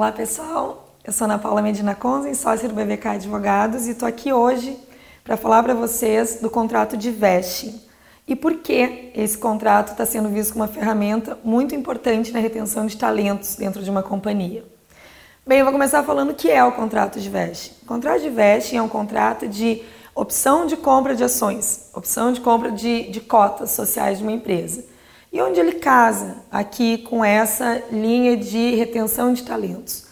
Olá pessoal, eu sou Ana Paula Medina Conzen, sócia do BVK Advogados e estou aqui hoje para falar para vocês do contrato de vesting e por que esse contrato está sendo visto como uma ferramenta muito importante na retenção de talentos dentro de uma companhia. Bem, eu vou começar falando o que é o contrato de vesting. O contrato de vesting é um contrato de opção de compra de ações, opção de compra de, de cotas sociais de uma empresa. E onde ele casa aqui com essa linha de retenção de talentos.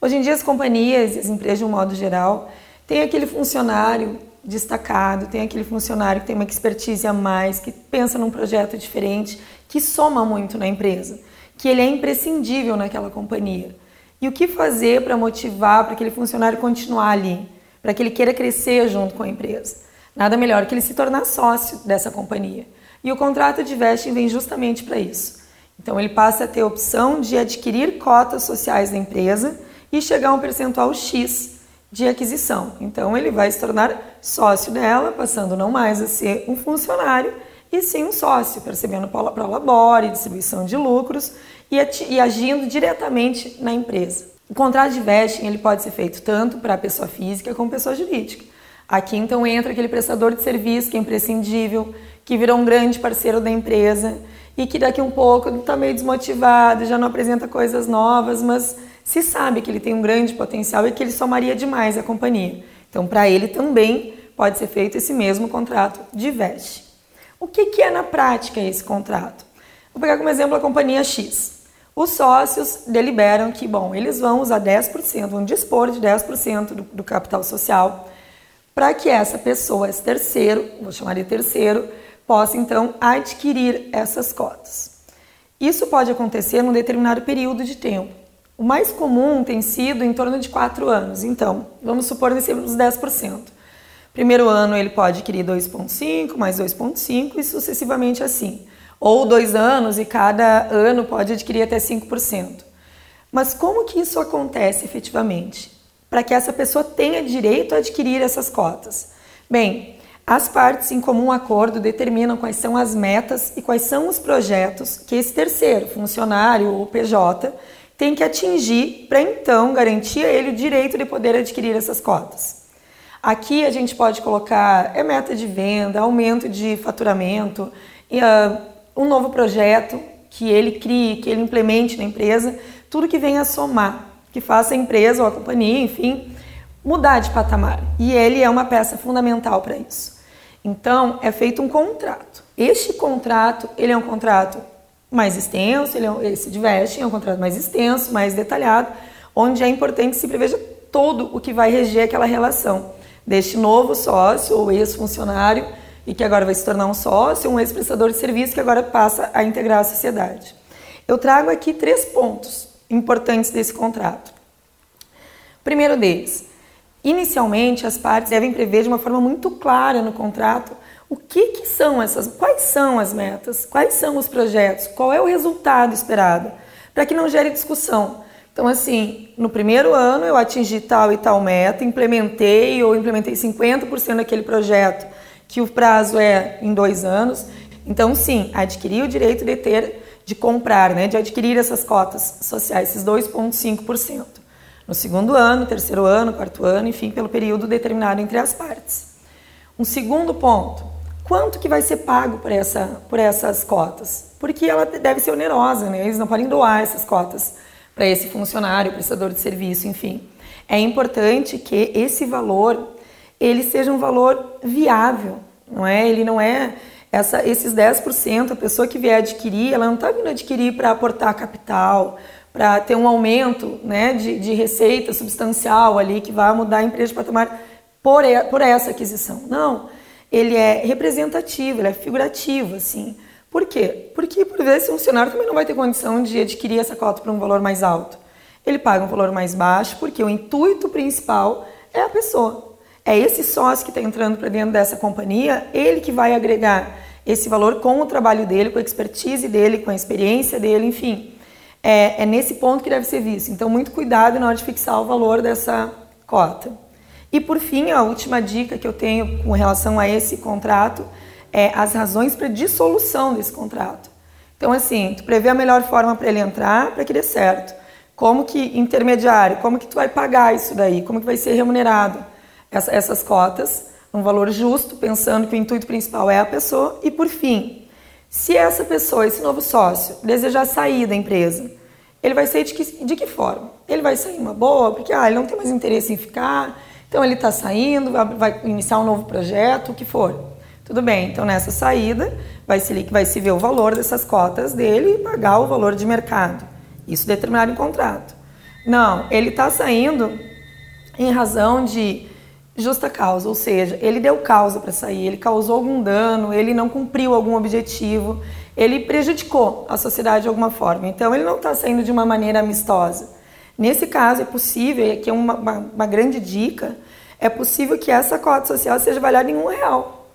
Hoje em dia as companhias e as empresas de um modo geral têm aquele funcionário destacado, tem aquele funcionário que tem uma expertise a mais, que pensa num projeto diferente, que soma muito na empresa, que ele é imprescindível naquela companhia. E o que fazer para motivar para aquele funcionário continuar ali, para que ele queira crescer junto com a empresa? Nada melhor que ele se tornar sócio dessa companhia. E o contrato de vesting vem justamente para isso. Então ele passa a ter a opção de adquirir cotas sociais da empresa e chegar a um percentual X de aquisição. Então ele vai se tornar sócio dela, passando não mais a ser um funcionário, e sim um sócio, percebendo para labore, distribuição de lucros e, e agindo diretamente na empresa. O contrato de vesting ele pode ser feito tanto para pessoa física como pessoa jurídica. Aqui então entra aquele prestador de serviço que é imprescindível, que virou um grande parceiro da empresa e que daqui um pouco está meio desmotivado, já não apresenta coisas novas, mas se sabe que ele tem um grande potencial e que ele somaria demais à companhia. Então, para ele também pode ser feito esse mesmo contrato de veste. O que, que é na prática esse contrato? Vou pegar como exemplo a companhia X. Os sócios deliberam que, bom, eles vão usar 10%, vão dispor de 10% do, do capital social para que essa pessoa, esse terceiro, vou chamar de terceiro, possa então adquirir essas cotas. Isso pode acontecer num determinado período de tempo. O mais comum tem sido em torno de 4 anos. Então, vamos supor nesse uns 10%. Primeiro ano ele pode adquirir 2,5 mais 2,5 e sucessivamente assim. Ou dois anos e cada ano pode adquirir até 5%. Mas como que isso acontece efetivamente? Para que essa pessoa tenha direito a adquirir essas cotas? Bem, as partes, em comum acordo, determinam quais são as metas e quais são os projetos que esse terceiro, funcionário ou PJ, tem que atingir para então garantir a ele o direito de poder adquirir essas cotas. Aqui a gente pode colocar é meta de venda, aumento de faturamento, uh, um novo projeto que ele crie, que ele implemente na empresa, tudo que venha a somar, que faça a empresa ou a companhia, enfim, mudar de patamar. E ele é uma peça fundamental para isso. Então, é feito um contrato. Este contrato, ele é um contrato mais extenso, ele, é, ele se diveste, é um contrato mais extenso, mais detalhado, onde é importante que se preveja todo o que vai reger aquela relação deste novo sócio ou ex-funcionário e que agora vai se tornar um sócio, um ex-prestador de serviço que agora passa a integrar a sociedade. Eu trago aqui três pontos importantes desse contrato. Primeiro deles, Inicialmente, as partes devem prever de uma forma muito clara no contrato o que, que são essas, quais são as metas, quais são os projetos, qual é o resultado esperado, para que não gere discussão. Então, assim, no primeiro ano eu atingi tal e tal meta, implementei ou implementei 50% daquele projeto, que o prazo é em dois anos. Então, sim, adquiri o direito de ter, de comprar, né, de adquirir essas cotas sociais, esses 2,5% no segundo ano, terceiro ano, quarto ano, enfim, pelo período determinado entre as partes. Um segundo ponto, quanto que vai ser pago por, essa, por essas cotas? Porque ela deve ser onerosa, né? eles não podem doar essas cotas para esse funcionário, prestador de serviço, enfim. É importante que esse valor ele seja um valor viável, não é? Ele não é essa, esses 10%, a pessoa que vier adquirir, ela não está vindo adquirir para aportar capital, para ter um aumento né, de, de, receita substancial ali que vai mudar a empresa de patamar por, por essa aquisição. Não, ele é representativo, ele é figurativo, assim. Por quê? Porque, por vezes, o funcionário também não vai ter condição de adquirir essa cota por um valor mais alto. Ele paga um valor mais baixo porque o intuito principal é a pessoa. É esse sócio que está entrando para dentro dessa companhia, ele que vai agregar esse valor com o trabalho dele, com a expertise dele, com a experiência dele, enfim é, é nesse ponto que deve ser visto. Então, muito cuidado na hora de fixar o valor dessa cota. E por fim, a última dica que eu tenho com relação a esse contrato é as razões para dissolução desse contrato. Então, assim, tu prevê a melhor forma para ele entrar para que dê certo. como que intermediário, como que tu vai pagar isso daí, como que vai ser remunerado essa, essas cotas, um valor justo, pensando que o intuito principal é a pessoa e por fim, se essa pessoa, esse novo sócio, desejar sair da empresa, ele vai sair de que, de que forma? Ele vai sair uma boa, porque ah, ele não tem mais interesse em ficar, então ele está saindo, vai, vai, iniciar um novo projeto, o que for. Tudo bem, então nessa saída vai se, vai se ver o valor dessas cotas dele e pagar o valor de mercado. Isso determinado em contrato. Não, ele está saindo em razão de justa causa, ou seja, ele deu causa para sair, ele causou algum dano, ele não cumpriu algum objetivo, ele prejudicou a sociedade de alguma forma. Então ele não está saindo de uma maneira amistosa. Nesse caso é possível, e aqui é uma, uma, uma, grande dica, é possível que essa cota social seja avaliada em um real,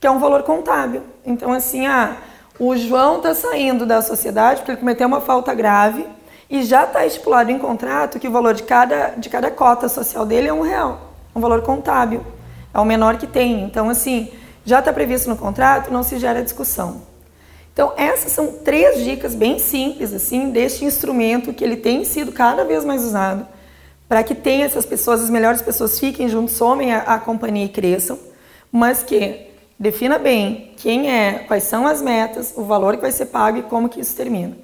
que é um valor contábil. Então assim, ah, o João está saindo da sociedade porque ele cometeu uma falta grave e já está estipulado em contrato que o valor de cada, de cada cota social dele é um real um valor contábil, é o menor que tem. Então, assim, já está previsto no contrato, não se gera discussão. Então, essas são três dicas bem simples, assim, deste instrumento que ele tem sido cada vez mais usado para que tenha essas pessoas, as melhores pessoas fiquem juntos, somem a, a companhia e cresçam, mas que defina bem quem é, quais são as metas, o valor que vai ser pago e como que isso termina.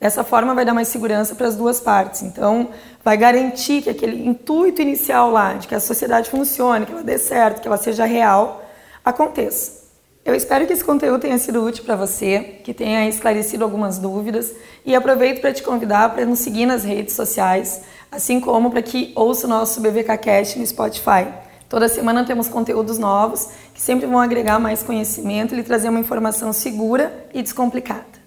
Dessa forma, vai dar mais segurança para as duas partes. Então, vai garantir que aquele intuito inicial lá, de que a sociedade funcione, que ela dê certo, que ela seja real, aconteça. Eu espero que esse conteúdo tenha sido útil para você, que tenha esclarecido algumas dúvidas e aproveito para te convidar para nos seguir nas redes sociais, assim como para que ouça o nosso BVKcast no Spotify. Toda semana temos conteúdos novos que sempre vão agregar mais conhecimento e lhe trazer uma informação segura e descomplicada.